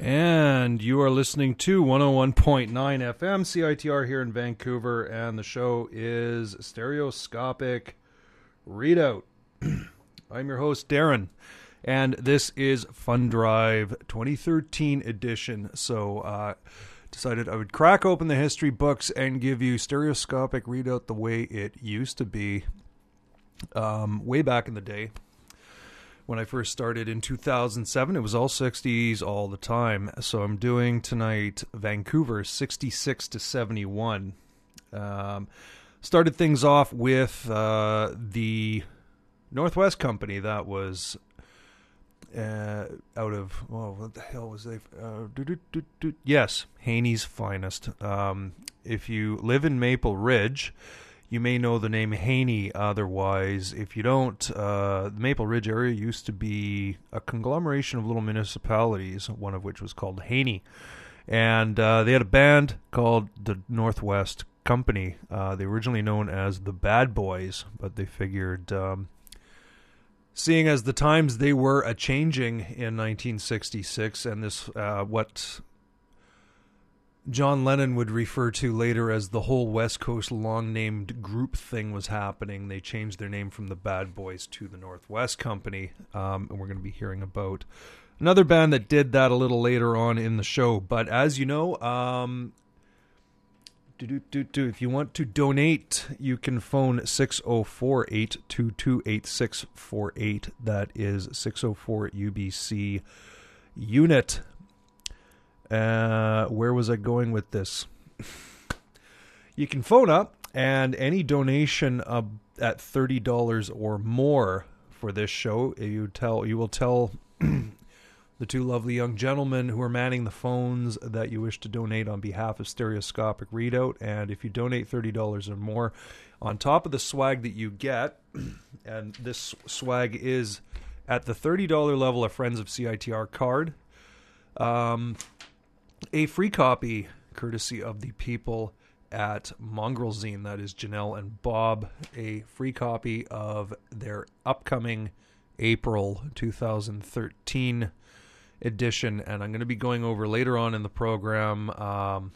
And you are listening to 101.9 FM CITR here in Vancouver, and the show is Stereoscopic Readout. I'm your host, Darren, and this is Fund Drive 2013 edition. So, uh, decided I would crack open the history books and give you stereoscopic readout the way it used to be um, way back in the day when I first started in 2007. It was all 60s all the time. So I'm doing tonight Vancouver 66 to 71. Um, started things off with uh, the Northwest Company that was uh, out of oh what the hell was they? Uh, yes, Haney's finest. Um, if you live in Maple Ridge you may know the name Haney otherwise. If you don't, uh, the Maple Ridge area used to be a conglomeration of little municipalities, one of which was called Haney. And uh, they had a band called the Northwest Company. Uh, they were originally known as the Bad Boys, but they figured, um, seeing as the times they were a changing in 1966, and this uh, what John Lennon would refer to later as the whole West Coast long named group thing was happening. They changed their name from the Bad Boys to the Northwest Company, um, and we're going to be hearing about another band that did that a little later on in the show. But as you know, um, if you want to donate, you can phone 604 822 8648. That is 604 UBC unit. Uh, where was I going with this? you can phone up, and any donation uh, at thirty dollars or more for this show, you tell you will tell the two lovely young gentlemen who are manning the phones that you wish to donate on behalf of Stereoscopic Readout. And if you donate thirty dollars or more, on top of the swag that you get, and this swag is at the thirty dollar level, a Friends of CITR card. Um, a free copy courtesy of the people at Mongrel Zine. That is Janelle and Bob. A free copy of their upcoming April 2013 edition. And I'm going to be going over later on in the program um,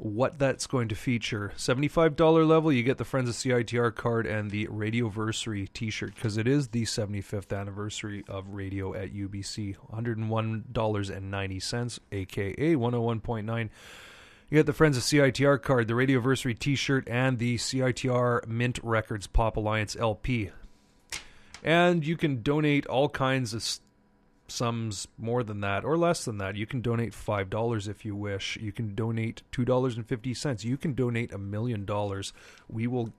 what that's going to feature. $75 level, you get the Friends of CITR card and the Radioversary t shirt because it is the 75th anniversary of radio at UBC. $101.90, aka 101.9. You get the Friends of CITR card, the Radioversary t shirt, and the CITR Mint Records Pop Alliance LP. And you can donate all kinds of sums more than that or less than that. You can donate $5 if you wish. You can donate $2.50. You can donate a million dollars. We will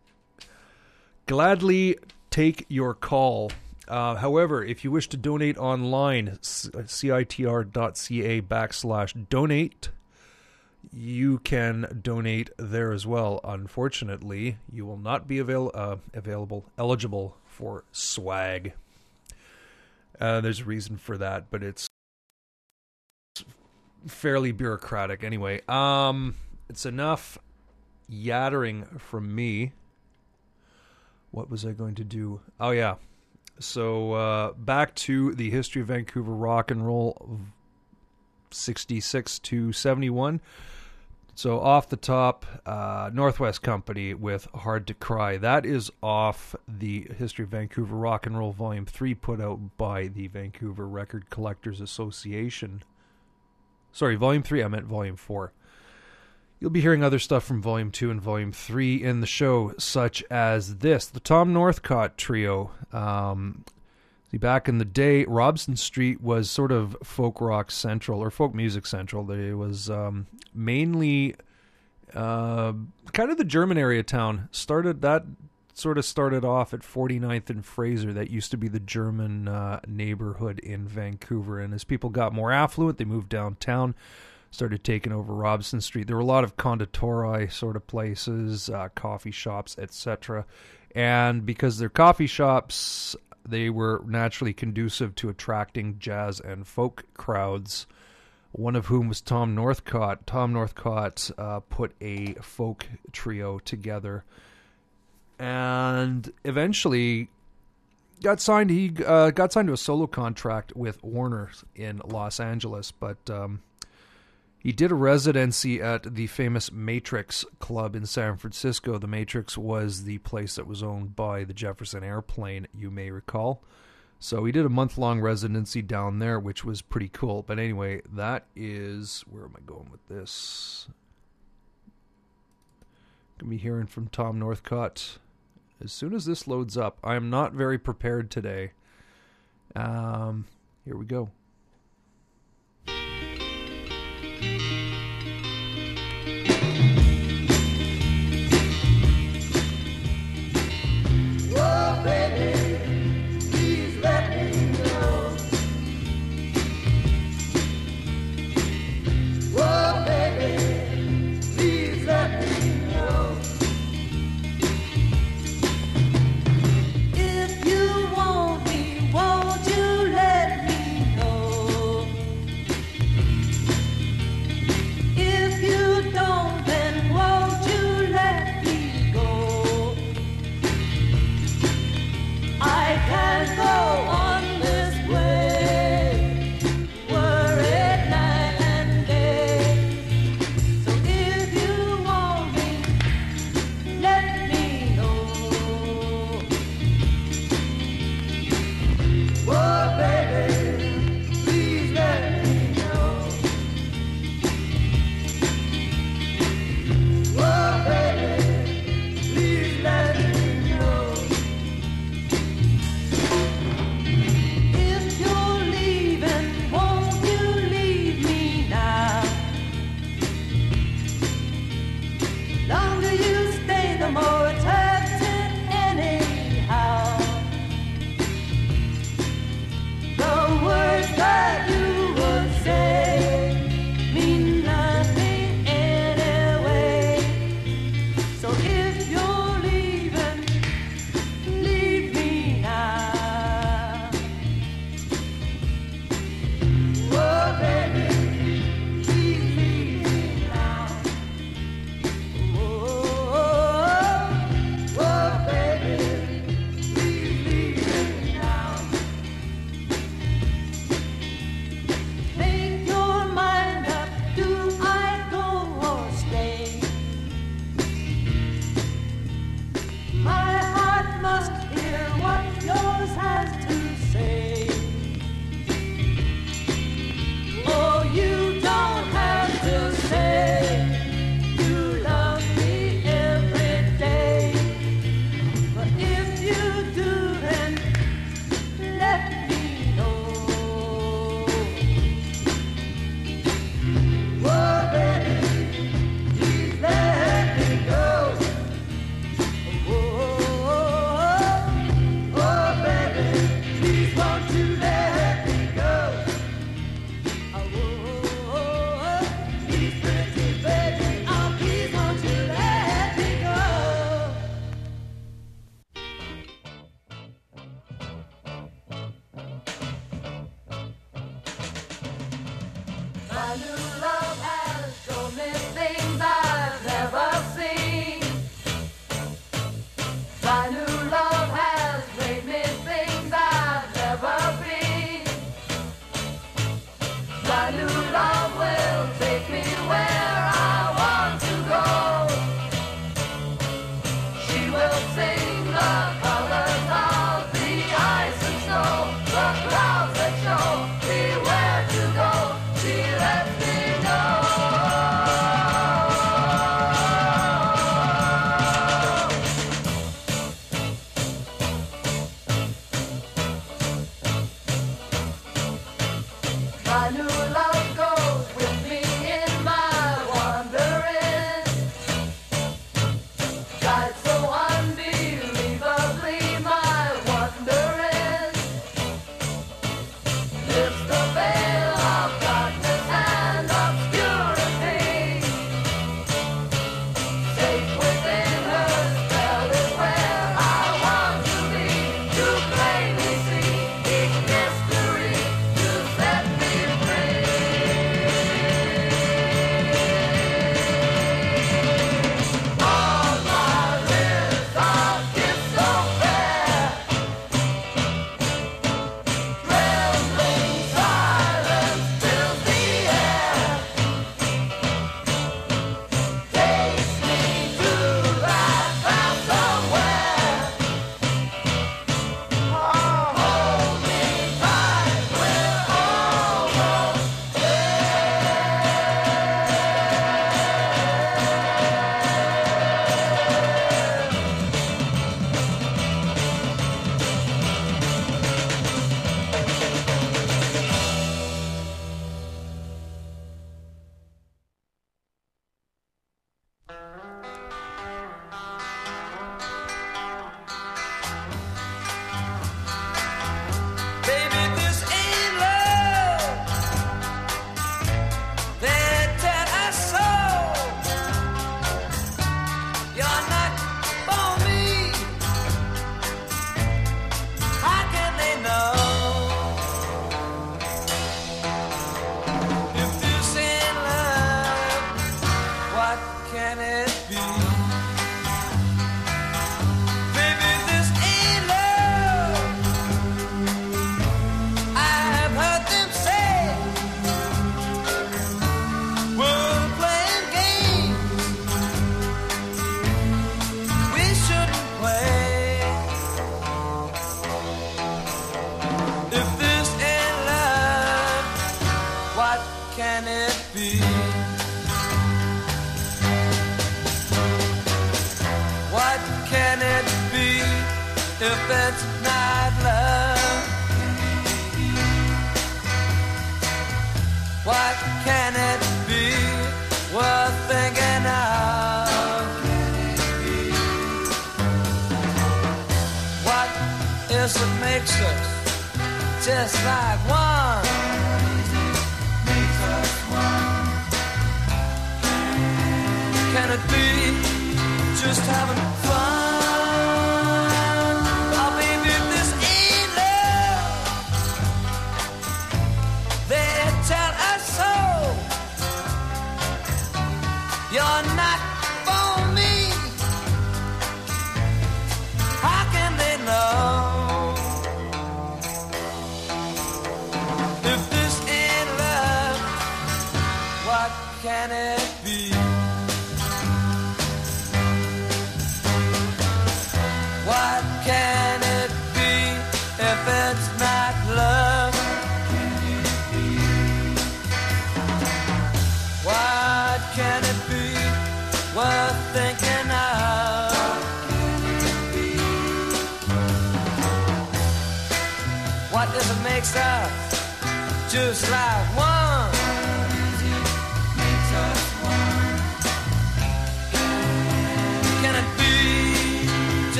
gladly take your call. Uh, however, if you wish to donate online, citr.ca backslash donate, you can donate there as well. Unfortunately, you will not be avail- uh, available, eligible for swag. Uh, there's a reason for that, but it's fairly bureaucratic anyway. Um, it's enough yattering from me. What was I going to do? Oh yeah. So uh, back to the history of Vancouver rock and roll, 66 to 71. So off the top, uh, Northwest Company with "Hard to Cry." That is off the History of Vancouver Rock and Roll Volume Three, put out by the Vancouver Record Collectors Association. Sorry, Volume Three. I meant Volume Four. You'll be hearing other stuff from Volume 2 and Volume 3 in the show, such as this the Tom Northcott Trio. Um, See, back in the day, Robson Street was sort of folk rock central or folk music central. It was um, mainly uh, kind of the German area town. Started that sort of started off at 49th and Fraser. That used to be the German uh, neighborhood in Vancouver. And as people got more affluent, they moved downtown, started taking over Robson Street. There were a lot of conditori sort of places, uh, coffee shops, etc. And because they're coffee shops, they were naturally conducive to attracting jazz and folk crowds. One of whom was Tom Northcott. Tom Northcott uh, put a folk trio together, and eventually, got signed. He uh, got signed to a solo contract with Warner in Los Angeles, but um, he did a residency at the famous Matrix Club in San Francisco. The Matrix was the place that was owned by the Jefferson Airplane, you may recall. So he did a month long residency down there, which was pretty cool. But anyway, that is where am I going with this? Gonna be hearing from Tom Northcott as soon as this loads up. I am not very prepared today. Um, here we go.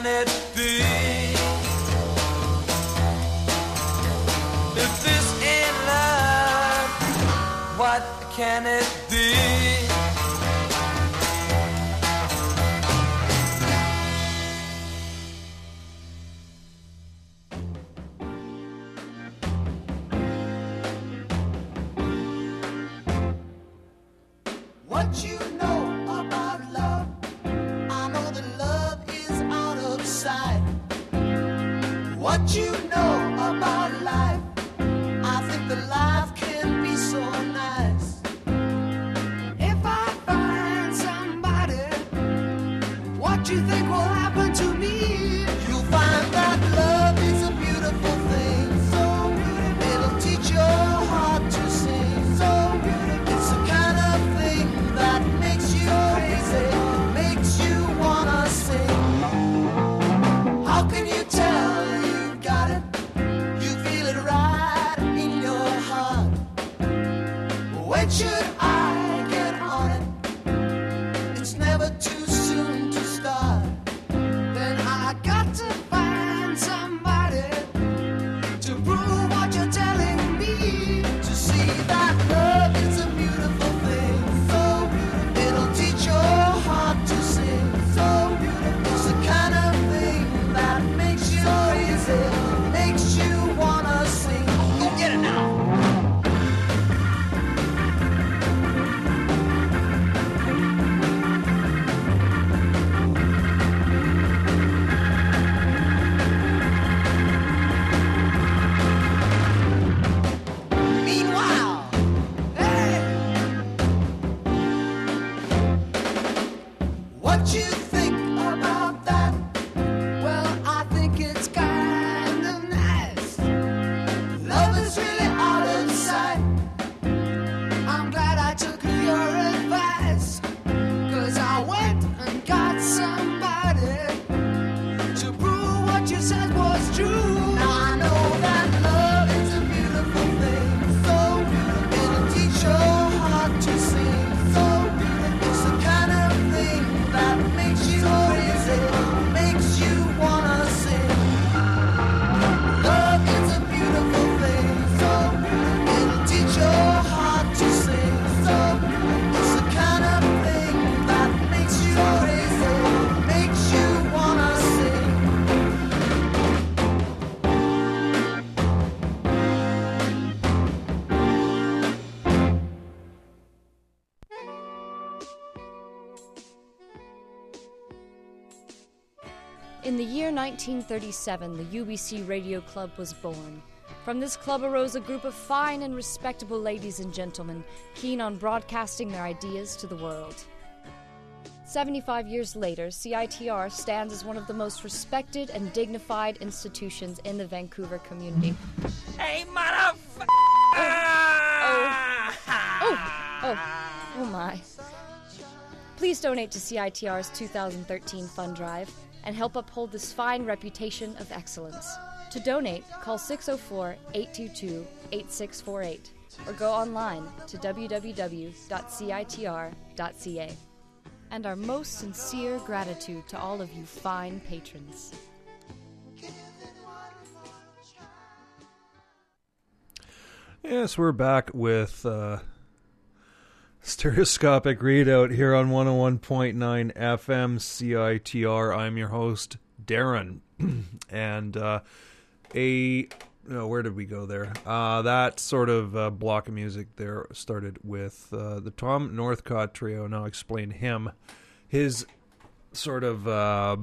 can it be? If this ain't love, what can it be? 1937, the UBC Radio Club was born. From this club arose a group of fine and respectable ladies and gentlemen keen on broadcasting their ideas to the world. 75 years later, CITR stands as one of the most respected and dignified institutions in the Vancouver community. Hey, motherfucker! Oh. Oh, oh, oh my. Please donate to CITR's 2013 fund drive and help uphold this fine reputation of excellence. To donate, call 604 822 8648 or go online to www.citr.ca. And our most sincere gratitude to all of you fine patrons. Yes, we're back with uh, stereoscopic readout here on 101.9 FM CITR. I'm your host, Darren. and uh, a. Oh, where did we go there? Uh, that sort of uh, block of music there started with uh, the Tom Northcott trio. Now, explain him. His sort of uh,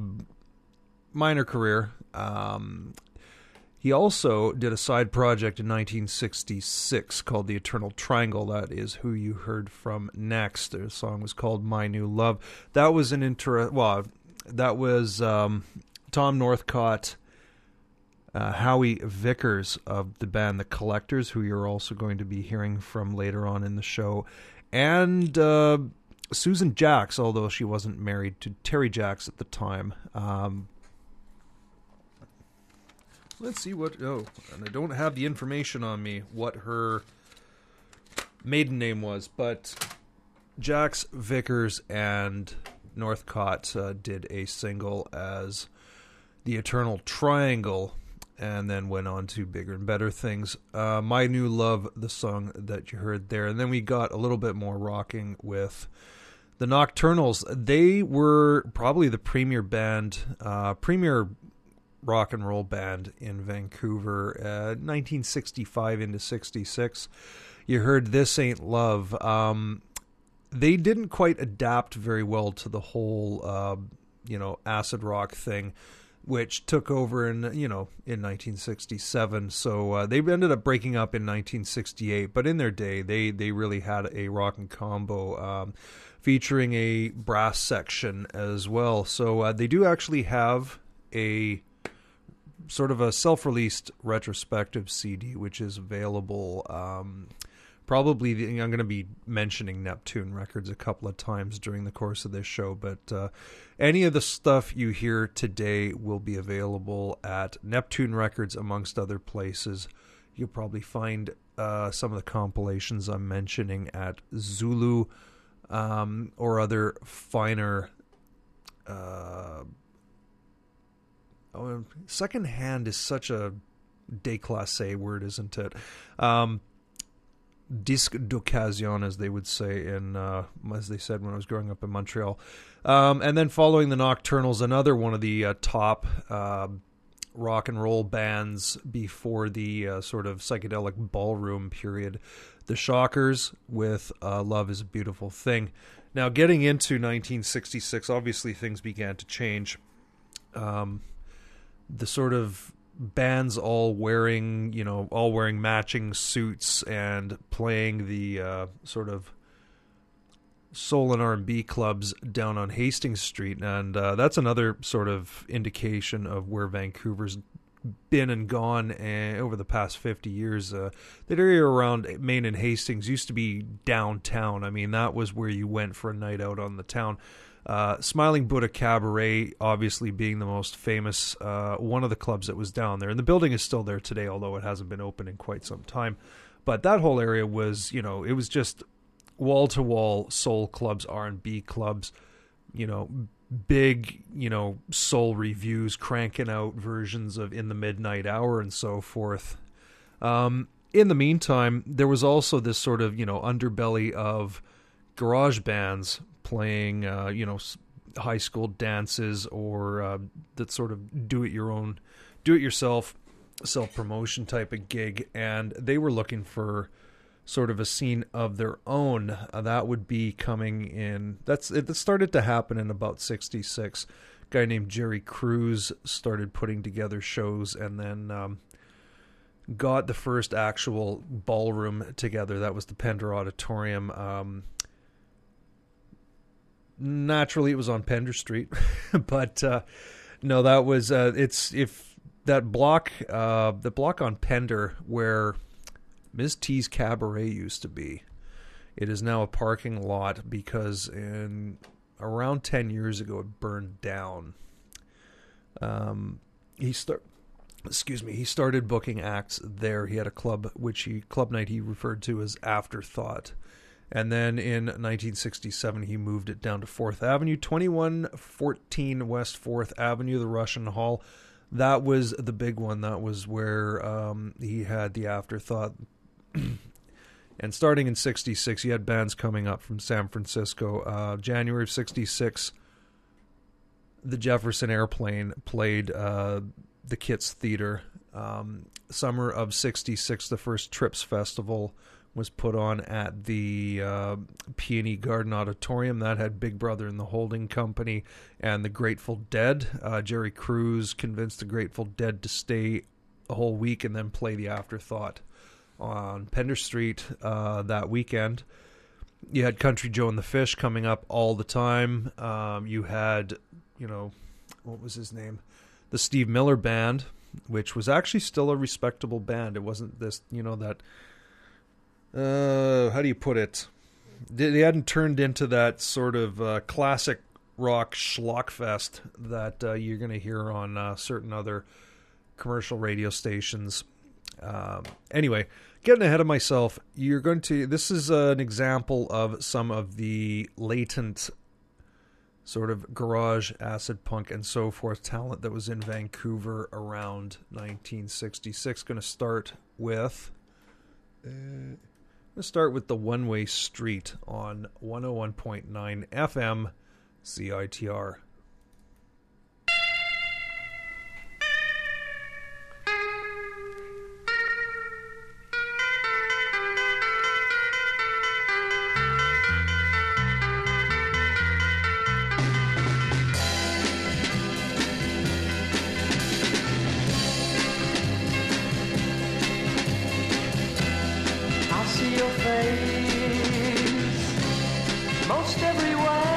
minor career. Um, he also did a side project in 1966 called The Eternal Triangle. That is who you heard from next. The song was called My New Love. That was an inter. Well, that was um, Tom Northcott, uh, Howie Vickers of the band The Collectors, who you're also going to be hearing from later on in the show, and uh, Susan Jacks, although she wasn't married to Terry Jacks at the time. Um, Let's see what. Oh, and I don't have the information on me what her maiden name was, but Jacks Vickers and Northcott uh, did a single as the Eternal Triangle, and then went on to bigger and better things. Uh, My New Love, the song that you heard there, and then we got a little bit more rocking with the Nocturnals. They were probably the premier band, uh, premier rock and roll band in Vancouver, uh, 1965 into 66. You heard This Ain't Love. Um, they didn't quite adapt very well to the whole, uh, you know, acid rock thing, which took over in, you know, in 1967. So uh, they ended up breaking up in 1968. But in their day, they, they really had a rock and combo. Um, featuring a brass section as well. So uh, they do actually have a sort of a self-released retrospective CD, which is available. Um, probably, the, I'm going to be mentioning Neptune Records a couple of times during the course of this show, but uh, any of the stuff you hear today will be available at Neptune Records, amongst other places. You'll probably find uh, some of the compilations I'm mentioning at Zulu um, or other finer. Uh, oh, second hand is such a déclassé word, isn't it? Um, disque d'occasion, as they would say in, uh, as they said when I was growing up in Montreal. Um, and then following the Nocturnals, another one of the uh, top uh, rock and roll bands before the uh, sort of psychedelic ballroom period. The Shockers with uh, Love is a Beautiful Thing. Now, getting into 1966, obviously things began to change. Um, the sort of bands all wearing, you know, all wearing matching suits and playing the uh, sort of soul and R&B clubs down on Hastings Street, and uh, that's another sort of indication of where Vancouver's been and gone uh, over the past 50 years. Uh, that area around Main and Hastings used to be downtown. I mean, that was where you went for a night out on the town. Uh, Smiling Buddha Cabaret, obviously being the most famous, uh, one of the clubs that was down there, and the building is still there today, although it hasn't been open in quite some time. But that whole area was, you know, it was just wall to wall soul clubs, R and B clubs, you know, big, you know, soul reviews, cranking out versions of In the Midnight Hour and so forth. Um, in the meantime, there was also this sort of, you know, underbelly of garage bands playing, uh, you know, high school dances or uh, that sort of do it your own, do it yourself, self promotion type of gig, and they were looking for sort of a scene of their own. Uh, that would be coming in. That's it started to happen in about '66. guy named Jerry Cruz started putting together shows, and then um, got the first actual ballroom together. That was the Pender Auditorium. Um, naturally, it was on Pender Street, but uh, no, that was uh, it's if that block, uh, the block on Pender where Ms. T's Cabaret used to be. It is now a parking lot because in around ten years ago it burned down. Um, he start excuse me, he started booking acts there. He had a club which he club night he referred to as Afterthought. And then in 1967 he moved it down to 4th Avenue, 2114 West 4th Avenue, the Russian Hall. That was the big one. That was where um, he had the Afterthought. and starting in 66 he had bands coming up from San Francisco. Uh, January of 66 the Jefferson Airplane played uh, the Kits Theater. Um, summer of '66, the first Trips Festival was put on at the uh, PNE Garden Auditorium. That had Big Brother and the Holding Company and the Grateful Dead. Uh, Jerry Cruz convinced the Grateful Dead to stay a whole week and then play the Afterthought on Pender Street uh, that weekend. You had Country Joe and the Fish coming up all the time. Um, you had, you know, what was his name? the Steve Miller Band, which was actually still a respectable band. It wasn't this, you know, that. Uh, how do you put it? They, they hadn't turned into that sort of uh, classic rock schlockfest that uh, you're going to hear on uh, certain other commercial radio stations. Um, anyway, getting ahead of myself, you're going to. This is an example of some of the latent sort of garage, acid punk, and so forth talent that was in Vancouver around 1966. Going to start with. Uh, to start with the One Way Street on 101.9 FM CITR. see your face most everywhere.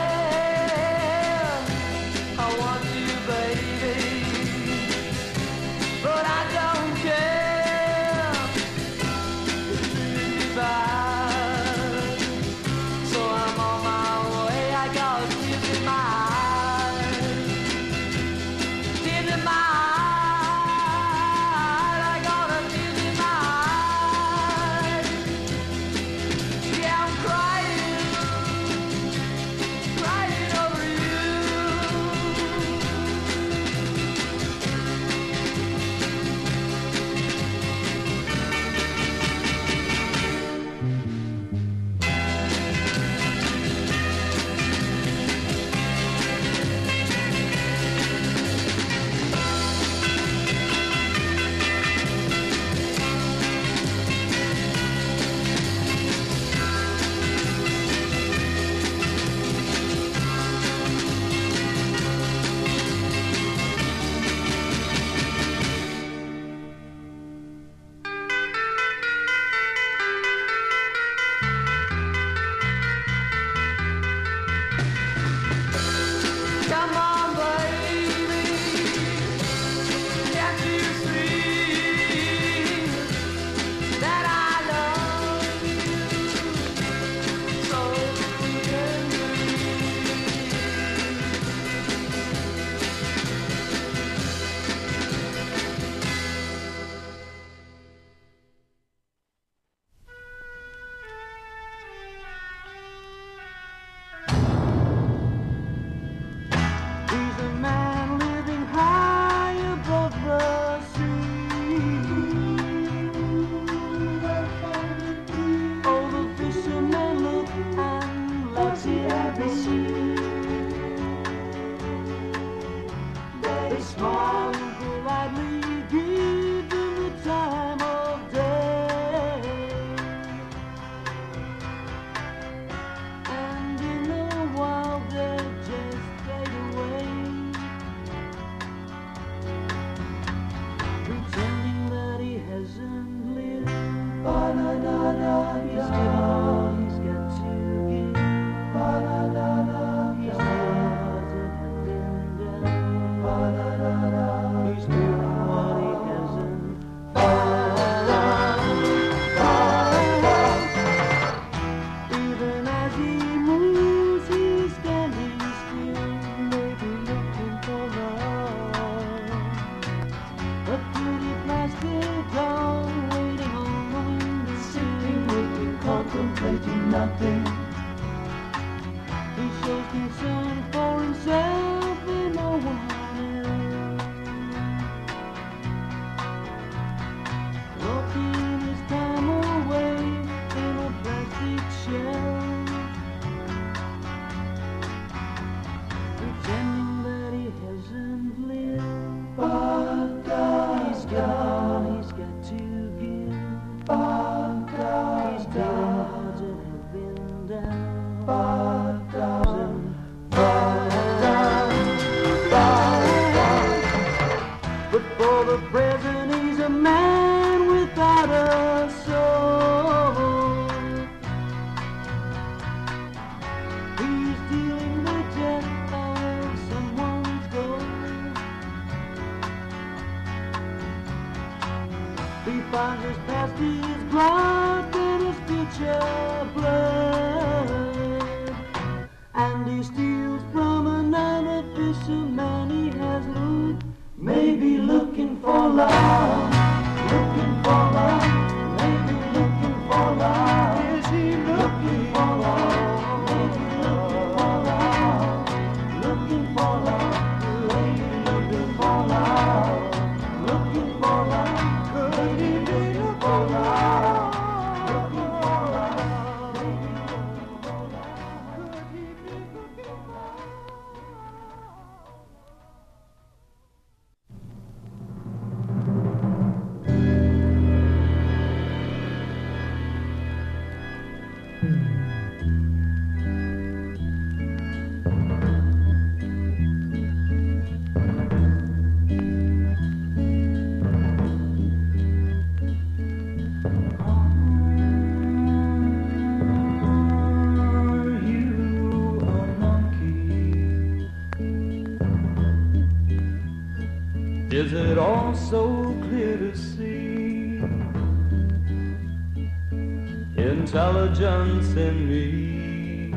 in me.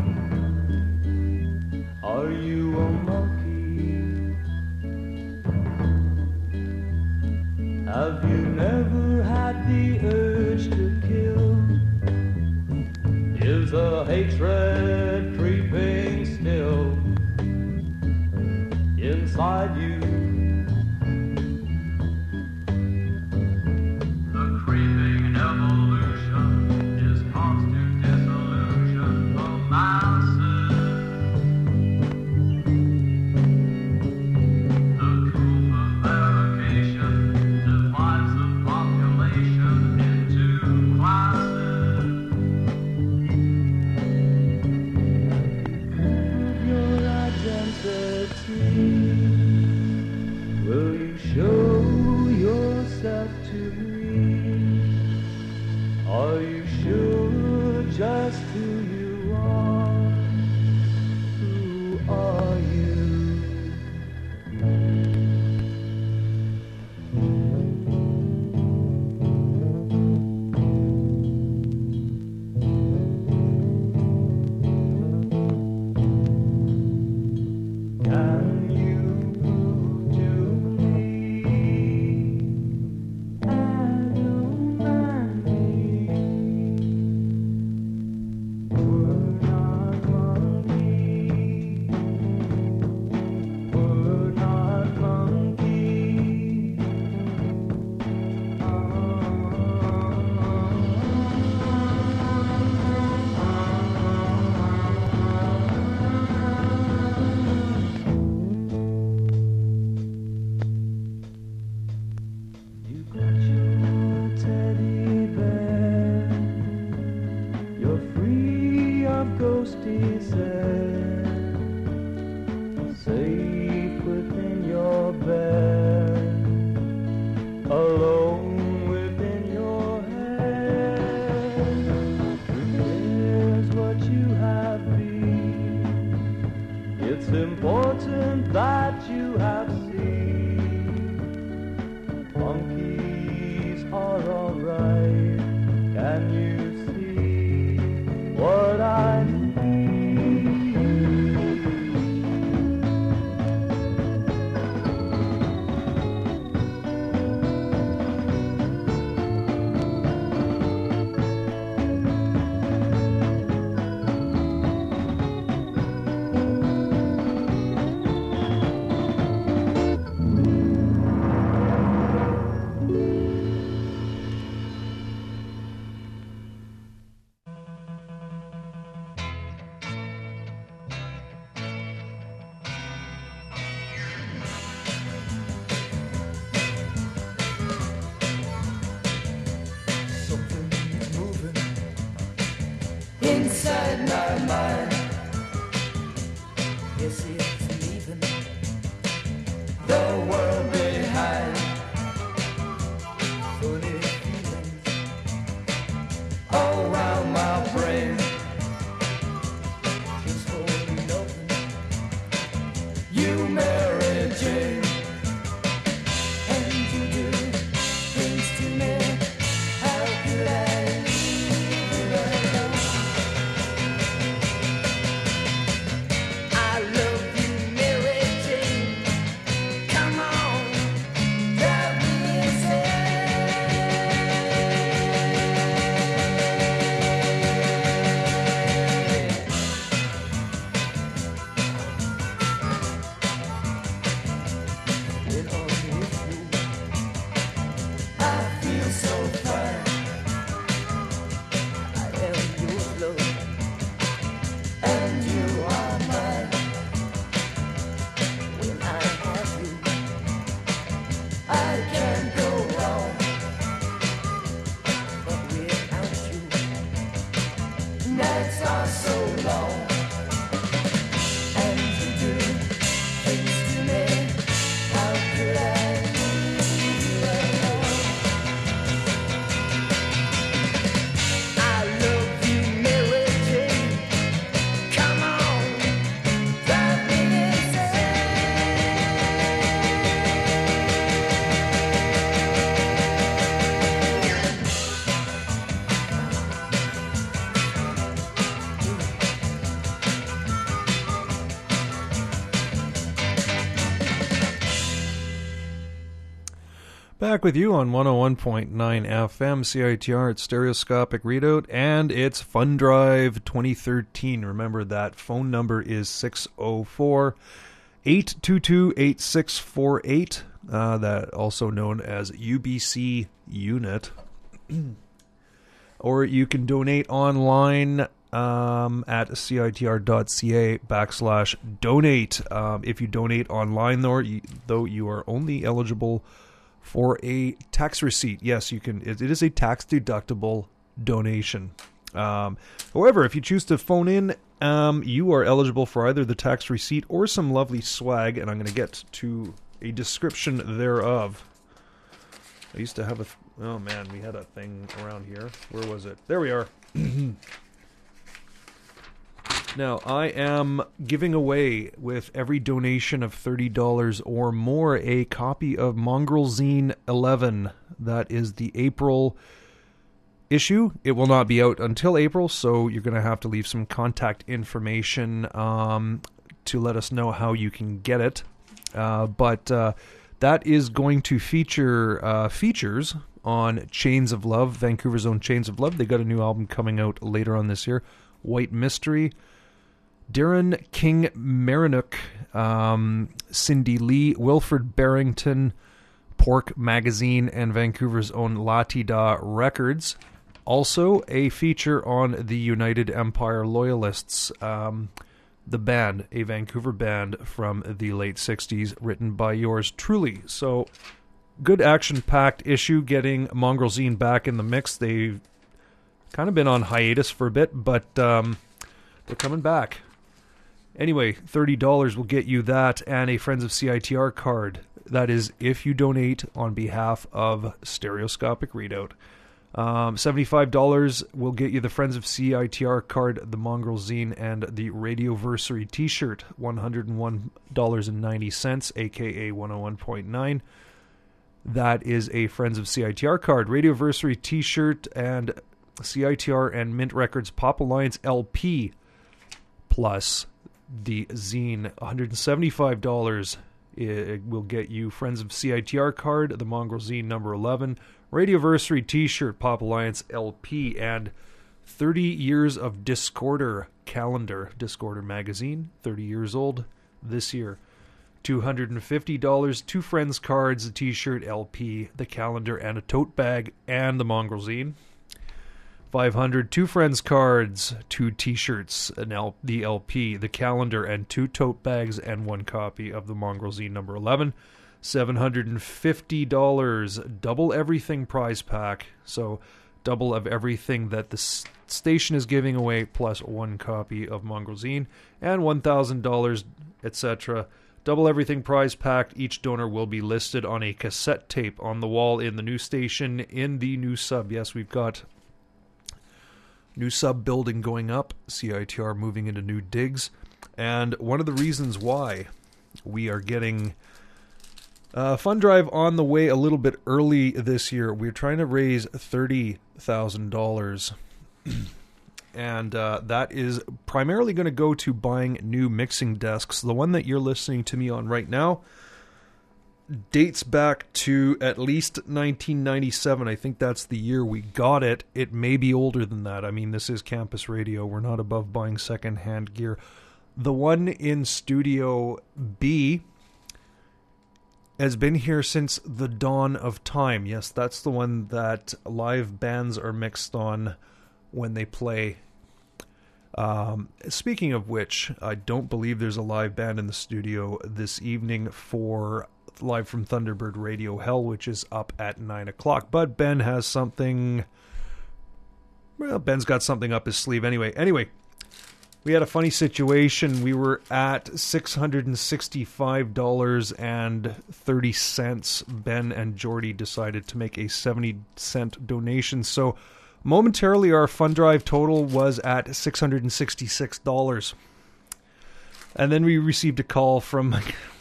Are you a monkey? Have you never had the urge to kill? Is a hatred. Back with you on 101.9 FM CITR. It's Stereoscopic Readout and it's Fund Drive 2013. Remember that phone number is 604 822 8648. Uh, that also known as UBC Unit. or you can donate online um, at citr.ca backslash donate. Um, if you donate online, though, you, though you are only eligible for a tax receipt. Yes, you can. It, it is a tax deductible donation. Um, however, if you choose to phone in, um, you are eligible for either the tax receipt or some lovely swag, and I'm going to get to a description thereof. I used to have a. Th- oh man, we had a thing around here. Where was it? There we are. Now, I am giving away with every donation of $30 or more a copy of Mongrel Zine 11. That is the April issue. It will not be out until April, so you're going to have to leave some contact information um, to let us know how you can get it. Uh, but uh, that is going to feature uh, features on Chains of Love, Vancouver's own Chains of Love. They got a new album coming out later on this year, White Mystery. Darren King Marinook, um, Cindy Lee, Wilfred Barrington, Pork Magazine, and Vancouver's own Latida Records. Also, a feature on the United Empire Loyalists, um, the band, a Vancouver band from the late 60s, written by yours truly. So, good action packed issue getting Mongrel Zine back in the mix. They've kind of been on hiatus for a bit, but um, they're coming back. Anyway, $30 will get you that and a Friends of CITR card. That is if you donate on behalf of Stereoscopic Readout. Um, $75 will get you the Friends of CITR card, the Mongrel Zine, and the Radioversary t shirt, $101.90, aka 101.9. That is a Friends of CITR card, Radioversary t shirt, and CITR and Mint Records Pop Alliance LP, plus the zine, $175. It will get you Friends of CITR card, the Mongrel Zine number 11, Radioversary t shirt, Pop Alliance LP, and 30 Years of Discorder calendar, Discorder magazine, 30 years old this year. $250, two friends cards, a t-shirt, LP, the calendar, and a tote bag, and the Mongrel Zine. 500, two friends cards, two t-shirts, an L- the LP, the calendar, and two tote bags, and one copy of the Mongrel Zine number 11. $750, double everything prize pack. So double of everything that the s- station is giving away, plus one copy of Mongrel Zine, and $1,000, etc. Double everything prize pack. Each donor will be listed on a cassette tape on the wall in the new station in the new sub. Yes, we've got new sub building going up, CITR moving into new digs. And one of the reasons why we are getting uh, Fund Drive on the way a little bit early this year. We're trying to raise $30,000. and uh, that is primarily going to go to buying new mixing desks. The one that you're listening to me on right now dates back to at least 1997. I think that's the year we got it. It may be older than that. I mean, this is campus radio. We're not above buying secondhand gear. The one in Studio B has been here since the dawn of time. Yes, that's the one that live bands are mixed on when they play. Um, speaking of which, I don't believe there's a live band in the studio this evening for live from Thunderbird Radio Hell, which is up at nine o'clock. But Ben has something. Well, Ben's got something up his sleeve anyway. Anyway, we had a funny situation. We were at six hundred and sixty-five dollars and thirty cents. Ben and Jordy decided to make a seventy cent donation. So momentarily, our fund drive total was at six hundred and sixty-six dollars. And then we received a call from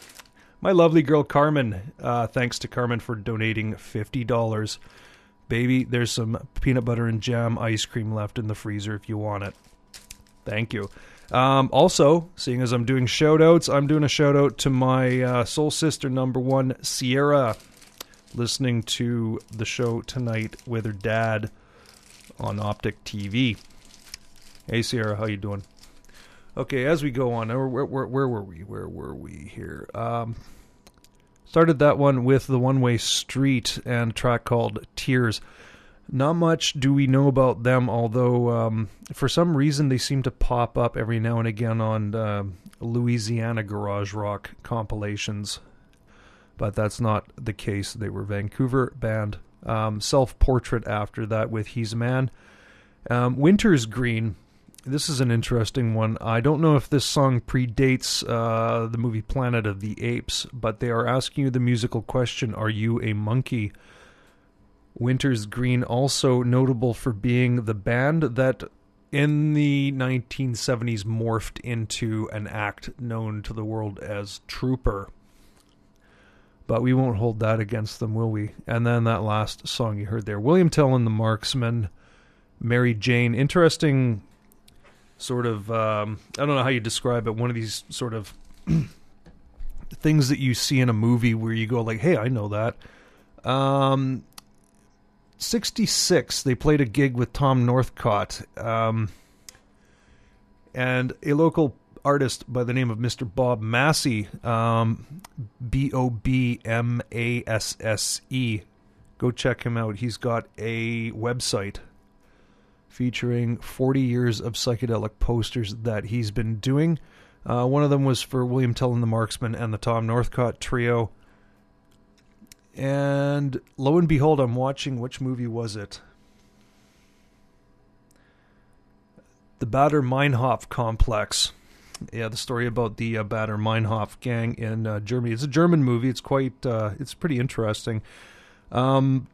my lovely girl Carmen. Uh, thanks to Carmen for donating fifty dollars. Baby, there's some peanut butter and jam ice cream left in the freezer if you want it. Thank you. Um, also, seeing as I'm doing shout outs, I'm doing a shout out to my uh, soul sister number one, Sierra, listening to the show tonight with her dad on Optik TV. Hey, Sierra, how you doing? Okay, as we go on, where, where, where, were we? Where were we here? Um, started that one with the One Way Street and track called Tears. Not much do we know about them, although um, for some reason they seem to pop up every now and again on uh, Louisiana garage rock compilations. But that's not the case. They were Vancouver band. Um, Self Portrait after that with He's a Man. Um, Winter's Green. This is an interesting one. I don't know if this song predates uh, the movie Planet of the Apes, but they are asking you the musical question Are you a monkey? Winter's Green also notable for being the band that in the 1970s morphed into an act known to the world as Trooper. But we won't hold that against them, will we? And then that last song you heard there, William Tell and the Marksman, Mary Jane. Interesting sort of, um, I don't know how you describe it, one of these sort of things that you see in a movie where you go like, hey, I know that. Um, 66, they played a gig with Tom Northcott. Um, and a local artist by the name of Mr. Bob Masse, um, B O B M A S S E. Go check him out. He's got a website featuring 40 years of psychedelic posters that he's been doing. Uh, one of them was for William Tell and the Marksman and the Tom Northcott Trio. And lo and behold, I'm watching which movie was it? The Baader Meinhof Complex. Yeah, the story about the uh, Baader Meinhof gang in uh, Germany. It's a German movie. It's quite, uh, it's pretty interesting. Um,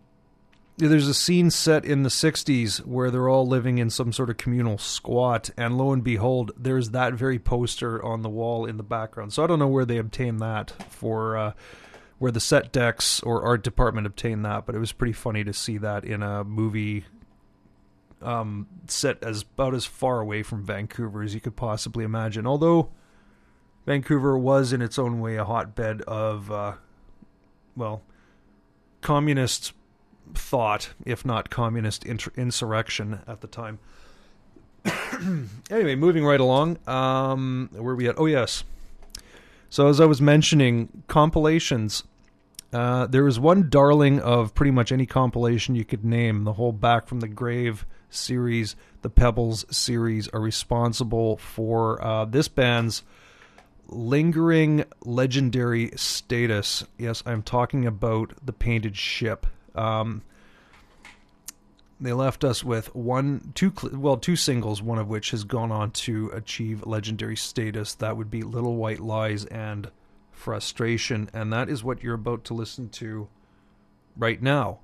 there's a scene set in the 60s where they're all living in some sort of communal squat, and lo and behold, there's that very poster on the wall in the background. So I don't know where they obtained that for. Uh, where the set decks or art department obtained that, but it was pretty funny to see that in a movie um, set as about as far away from Vancouver as you could possibly imagine. Although Vancouver was in its own way a hotbed of, uh, well, communist thought, if not communist insurrection at the time. anyway, moving right along. Um, where we at? Oh, yes. So as I was mentioning, compilations. Uh, there is one darling of pretty much any compilation you could name. The whole Back from the Grave series, the Pebbles series are responsible for uh, this band's lingering legendary status. Yes, I'm talking about the Painted Ship. Um, they left us with one, two, well, two singles, one of which has gone on to achieve legendary status. That would be "Little White Lies" and "Frustration," and that is what you're about to listen to right now.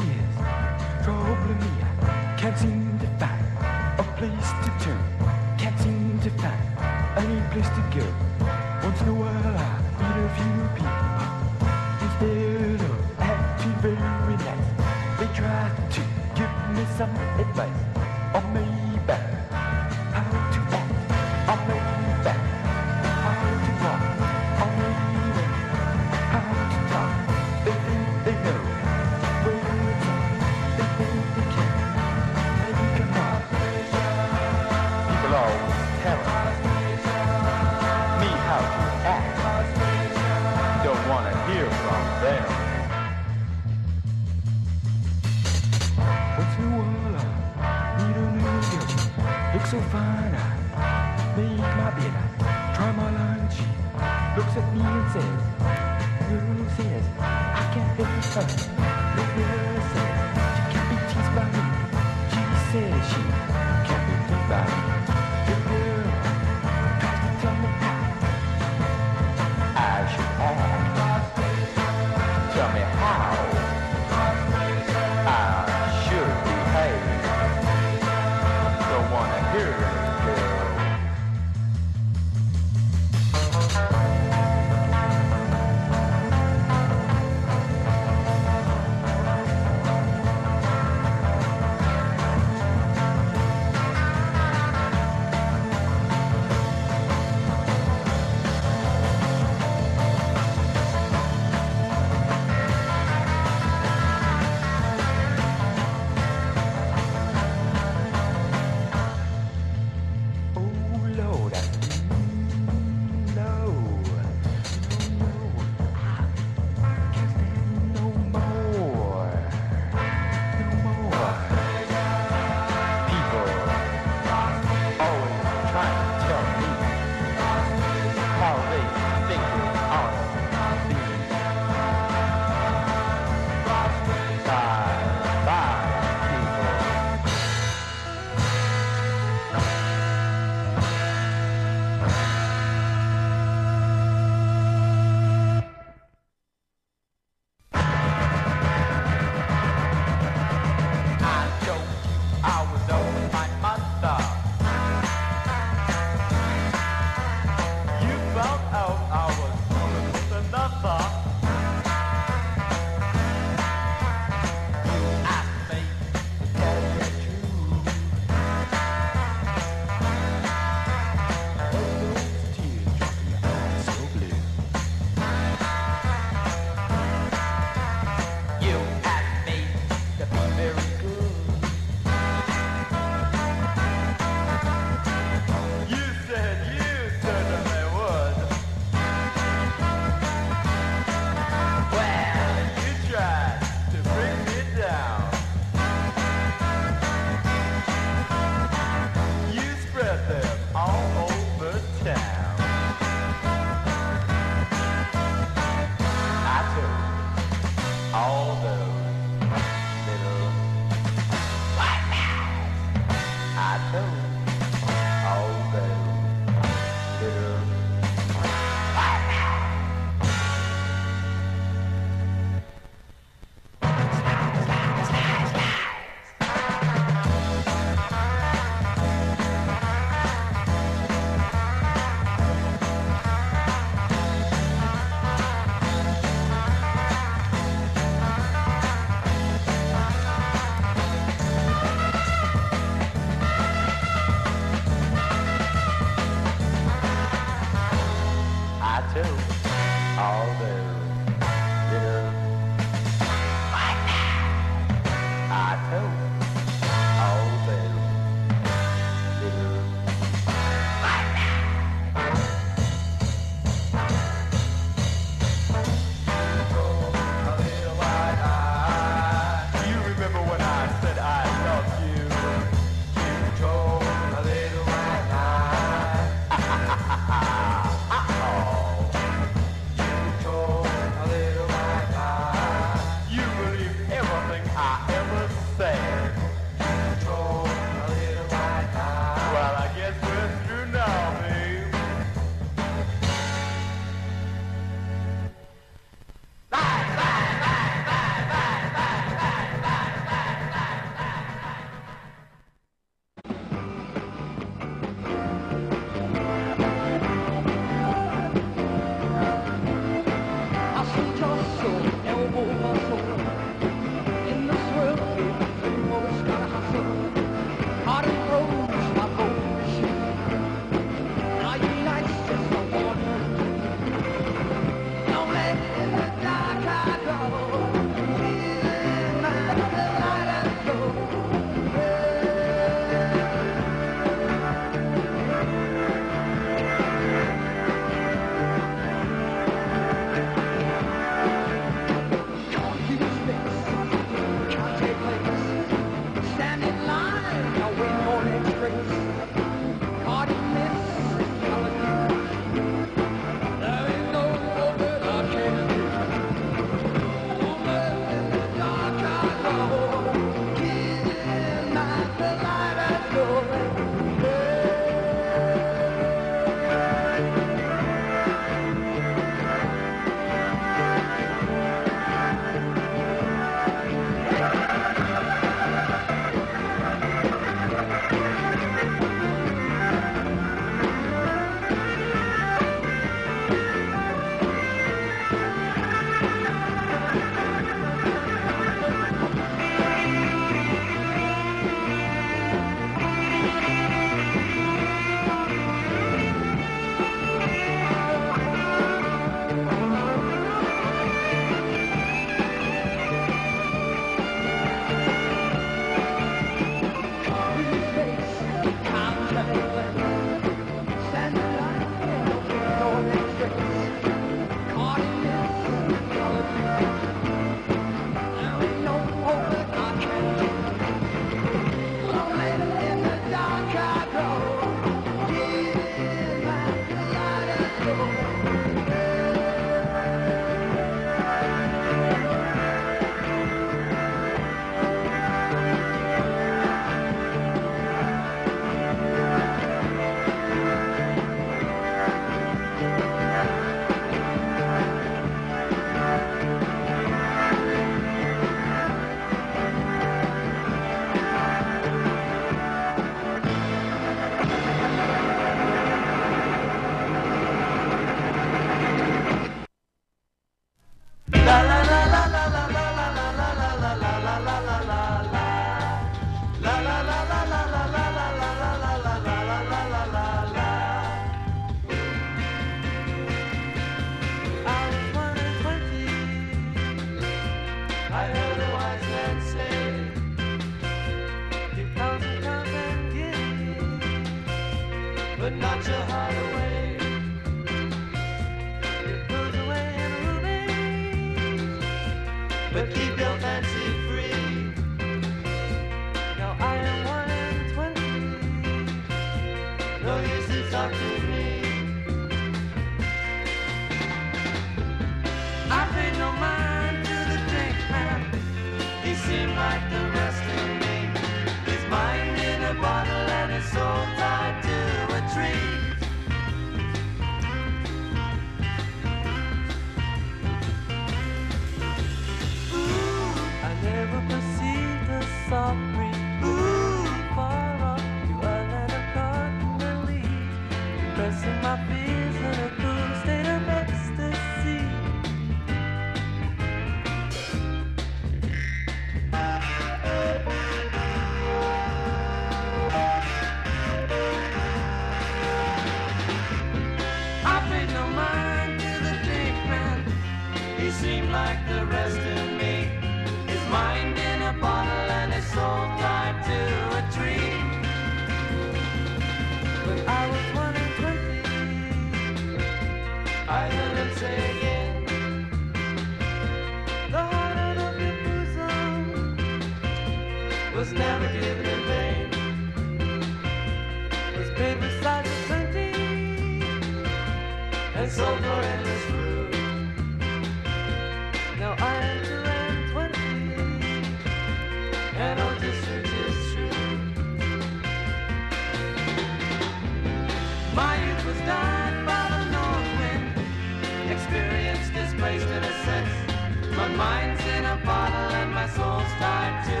Mine's in a bottle and my soul's tied to.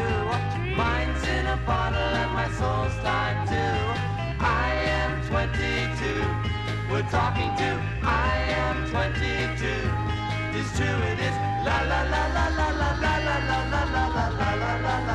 Mine's in a bottle and my soul's tied to. I am 22. We're talking to. I am 22. It's true, it is. La la la la la la la la la la la la la la la.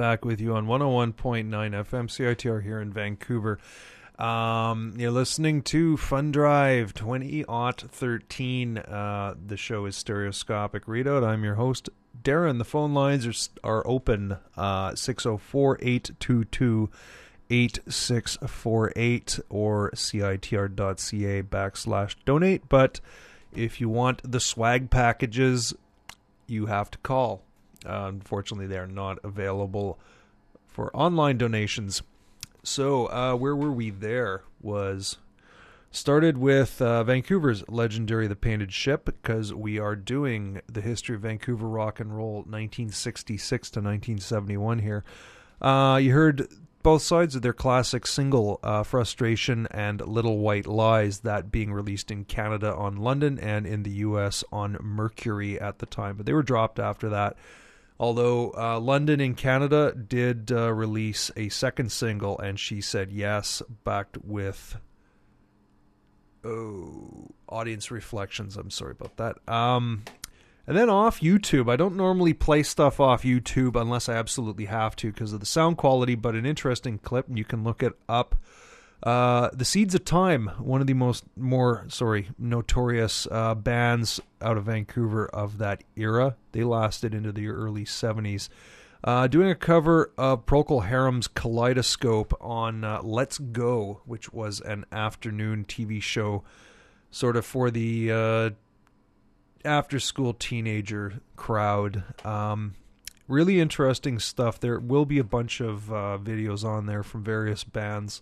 Back with you on 101.9 FM CITR here in Vancouver. Um, you're listening to Fund Drive 20 13. Uh, the show is Stereoscopic Readout. I'm your host, Darren. The phone lines are, are open uh, 604 822 8648 or citr.ca backslash donate. But if you want the swag packages, you have to call. Uh, unfortunately, they are not available for online donations. So, uh, where were we there? Was started with uh, Vancouver's legendary The Painted Ship because we are doing the history of Vancouver rock and roll 1966 to 1971 here. Uh, you heard both sides of their classic single, uh, Frustration and Little White Lies, that being released in Canada on London and in the US on Mercury at the time. But they were dropped after that. Although uh, London in Canada did uh, release a second single, and she said yes, backed with oh audience reflections. I'm sorry about that. Um, and then off YouTube. I don't normally play stuff off YouTube unless I absolutely have to because of the sound quality. But an interesting clip, and you can look it up. Uh, the Seeds of Time, one of the most more sorry notorious uh, bands out of Vancouver of that era. They lasted into the early '70s. Uh, doing a cover of Procol Harum's Kaleidoscope on uh, Let's Go, which was an afternoon TV show, sort of for the uh, after school teenager crowd. Um, really interesting stuff. There will be a bunch of videos on there from various bands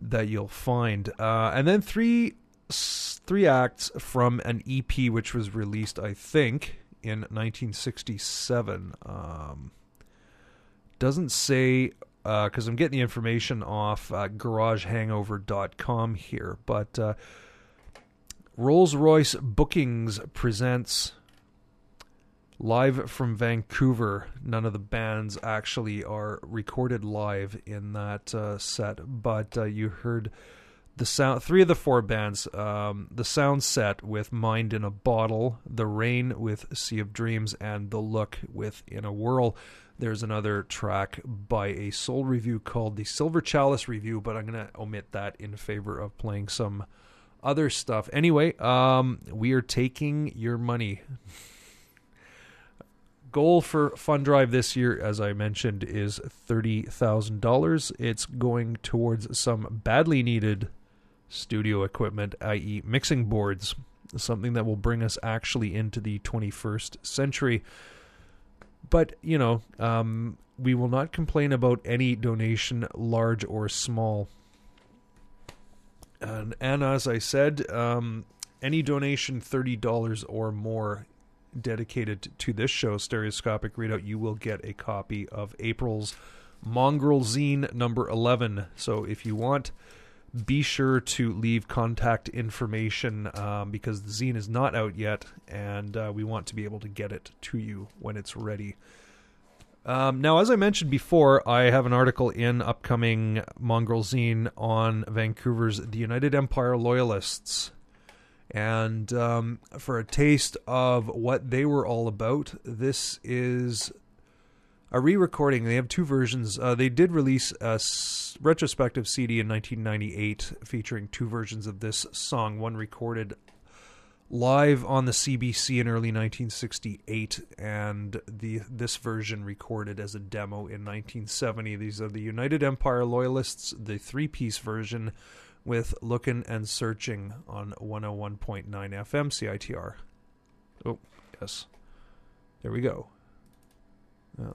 that you'll find, uh, and then three three acts from an EP which was released, I think, in 1967. Um, doesn't say because I'm getting the information off uh, GarageHangover.com here, but uh, Rolls Royce Bookings presents live from Vancouver. None of the bands actually are recorded live in that uh, set, but uh, you heard the sound. Three of the four bands, um, the sound set with "Mind in a Bottle," "The Rain" with "Sea of Dreams," and "The Look" with "In a Whirl." There's another track by a soul review called the Silver Chalice Review, but I'm going to omit that in favor of playing some other stuff. Anyway, um, we are taking your money. Goal for Fund Drive this year, as I mentioned, is $30,000. It's going towards some badly needed studio equipment, i.e., mixing boards, something that will bring us actually into the 21st century. But, you know, um, we will not complain about any donation, large or small. And, and as I said, um, any donation $30 or more dedicated to this show, Stereoscopic Readout, you will get a copy of April's Mongrel Zine number 11. So if you want be sure to leave contact information um, because the zine is not out yet, and uh, we want to be able to get it to you when it's ready. Um, now, as I mentioned before, I have an article in upcoming Mongrel Zine on Vancouver's The United Empire Loyalists. And um, for a taste of what they were all about, this is a re recording. They have two versions. Uh, they did release a s- retrospective CD in 1998 featuring two versions of this song, one recorded live on the CBC in early 1968, and the this version recorded as a demo in 1970. These are the United Empire Loyalists, the three-piece version with Looking and Searching" on 101.9 FM CITR. Oh, yes, there we go. Oh.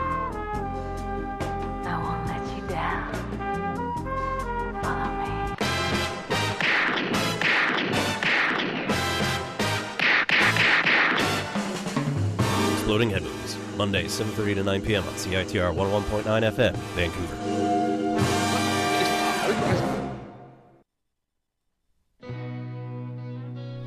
Exploding Head Monday, 7.30 to 9 p.m. on CITR 101.9 FM, Vancouver.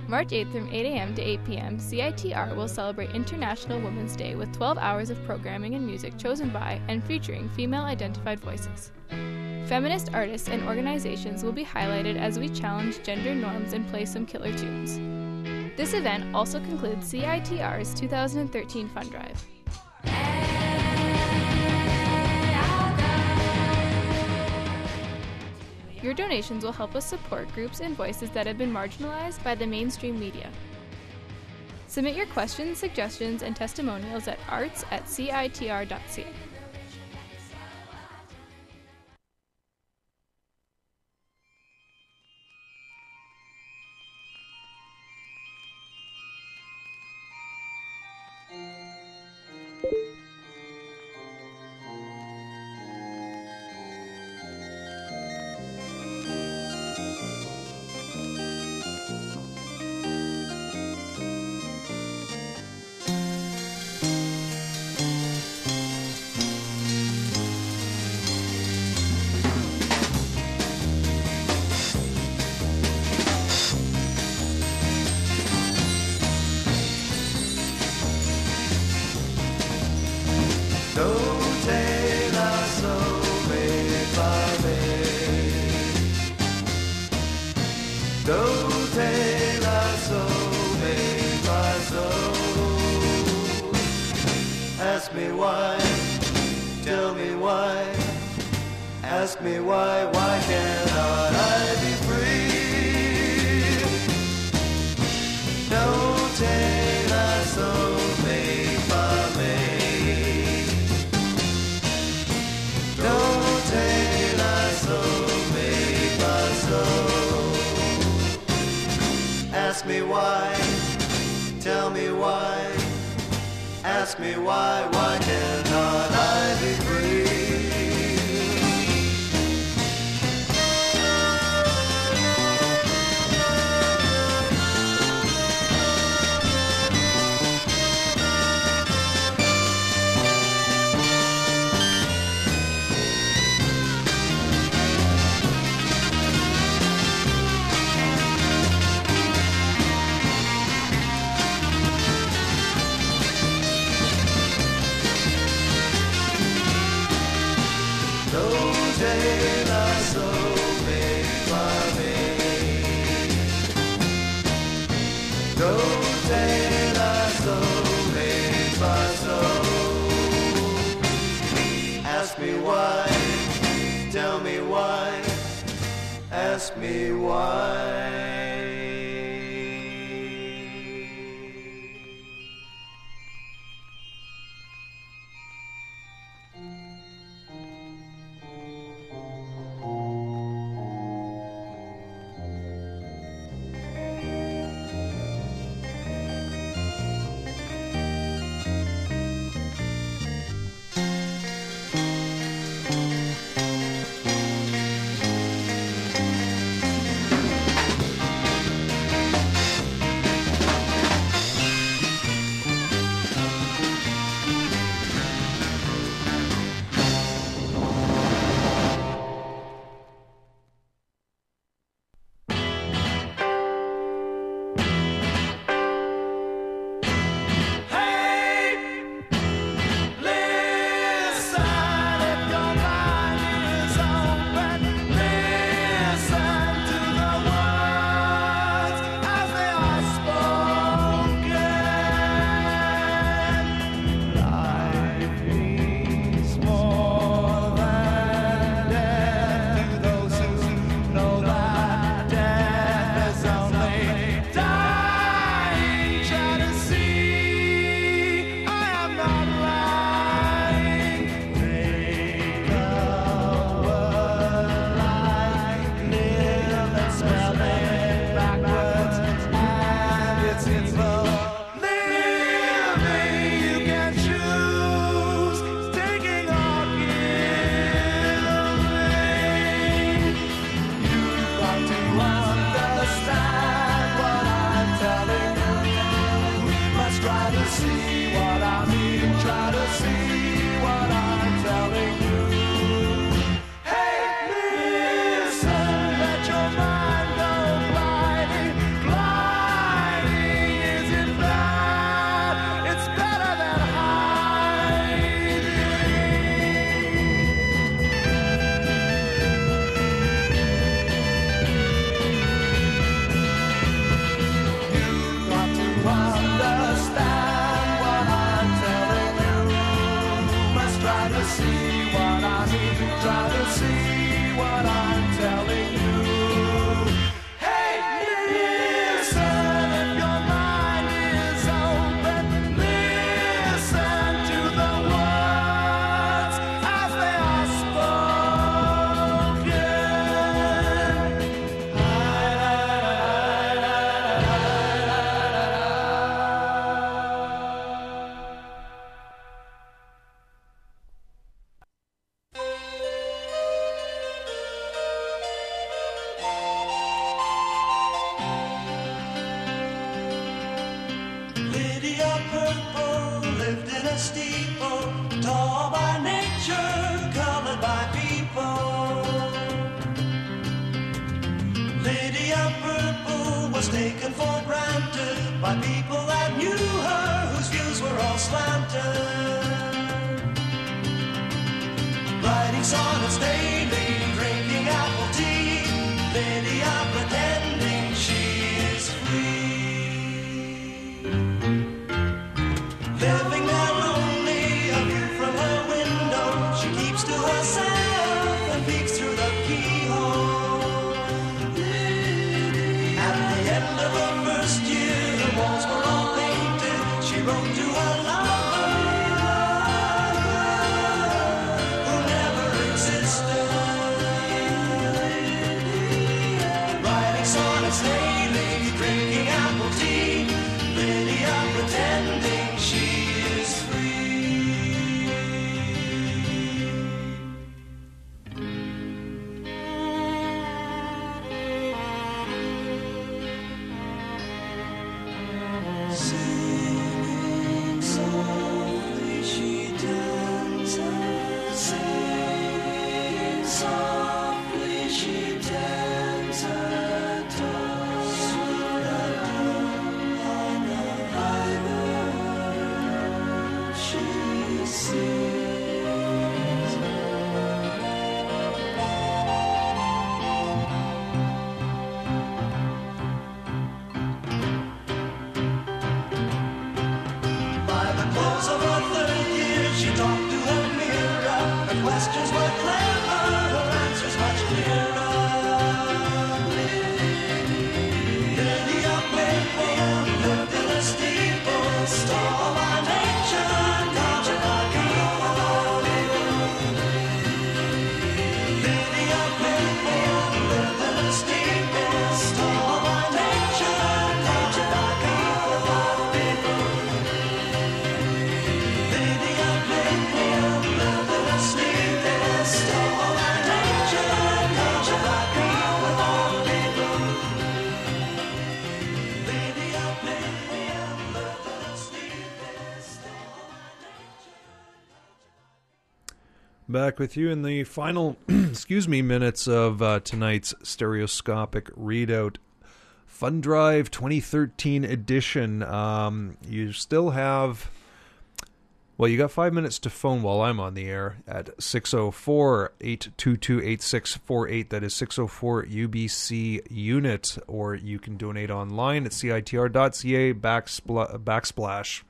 March 8th from 8 a.m. to 8 p.m., CITR will celebrate International Women's Day with 12 hours of programming and music chosen by and featuring female identified voices. Feminist artists and organizations will be highlighted as we challenge gender norms and play some killer tunes. This event also concludes CITR's 2013 fund drive. Your donations will help us support groups and voices that have been marginalized by the mainstream media. Submit your questions, suggestions, and testimonials at arts at citr.ca. Don't Back with you in the final, excuse me, minutes of uh, tonight's stereoscopic readout. Fund Drive 2013 edition. Um, you still have, well, you got five minutes to phone while I'm on the air at 604 822 8648. That is 604 UBC unit. Or you can donate online at citr.ca backspla- backsplash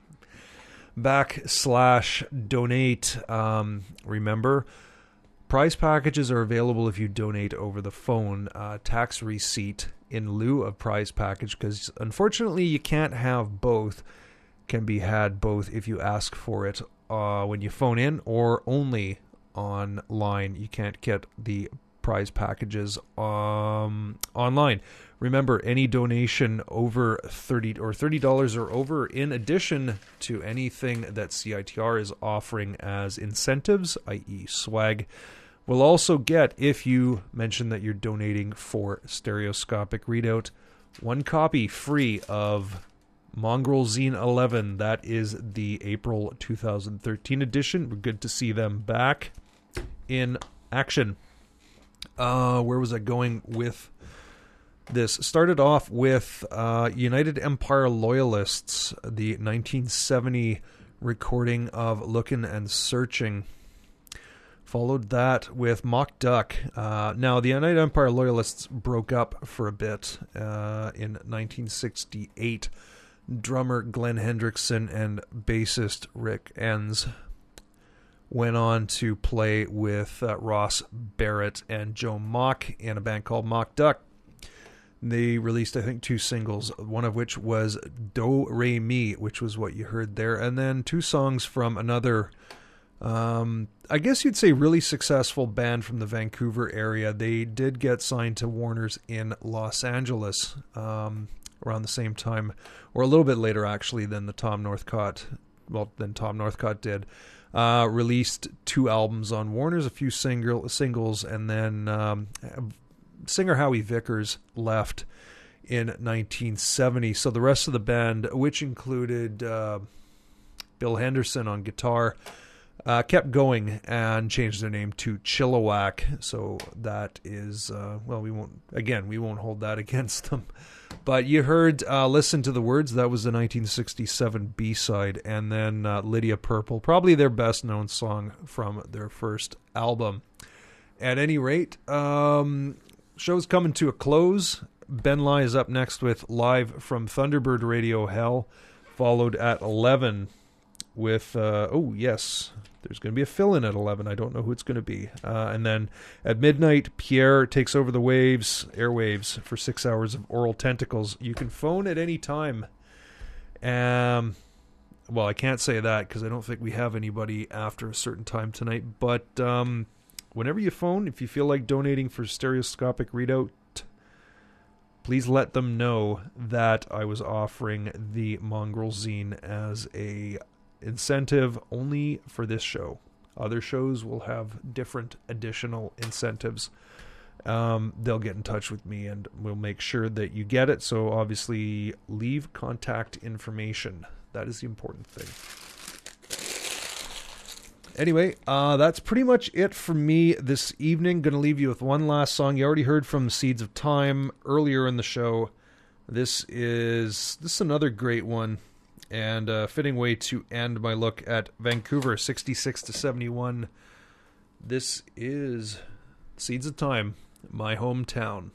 backslash donate. Um, remember, prize packages are available if you donate over the phone. Uh, tax receipt in lieu of prize package because unfortunately you can't have both. Can be had both if you ask for it uh, when you phone in or only online. You can't get the prize packages um, online. Remember, any donation over thirty or thirty dollars or over, in addition to anything that CITR is offering as incentives, i.e., swag, will also get if you mention that you're donating for stereoscopic readout, one copy free of Mongrel Zine 11. That is the April 2013 edition. We're good to see them back in action. Uh, where was I going with this? Started off with uh, United Empire Loyalists, the 1970 recording of Looking and Searching. Followed that with Mock Duck. Uh, now, the United Empire Loyalists broke up for a bit uh, in 1968. Drummer Glenn Hendrickson and bassist Rick Enns went on to play with uh, Ross Barrett and Joe Mock in a band called Mock Duck. They released, I think, two singles, one of which was Do Re Mi, which was what you heard there, and then two songs from another, um, I guess you'd say, really successful band from the Vancouver area. They did get signed to Warner's in Los Angeles um, around the same time, or a little bit later, actually, than the Tom Northcott, well, than Tom Northcott did. Uh, released two albums on Warner's, a few single singles, and then um, singer Howie Vickers left in 1970. So the rest of the band, which included uh, Bill Henderson on guitar, uh, kept going and changed their name to Chilliwack. So that is, uh, well, we won't, again, we won't hold that against them. But you heard uh, Listen to the Words. That was the 1967 B side. And then uh, Lydia Purple, probably their best known song from their first album. At any rate, um, show's coming to a close. Ben Lai is up next with Live from Thunderbird Radio Hell, followed at 11 with, uh, oh, yes, there's going to be a fill in at 11. I don't know who it's going to be. Uh, and then at midnight, Pierre takes over the waves, airwaves, for six hours of Aural Tentacles. You can phone at any time. Um, well, I can't say that because I don't think we have anybody after a certain time tonight. But um, whenever you phone, if you feel like donating for stereoscopic readout, please let them know that I was offering the Mongrel Zine as a incentive only for this show. Other shows will have different additional incentives. Um, they'll get in touch with me and we'll make sure that you get it. So, obviously, leave contact information. That is the important thing. Anyway, uh, that's pretty much it for me this evening. Going to leave you with one last song. You already heard from Seeds of Time earlier in the show. This is this is another great one and a fitting way to end my look at Vancouver 66 to 71. This is Seeds of Time, my hometown.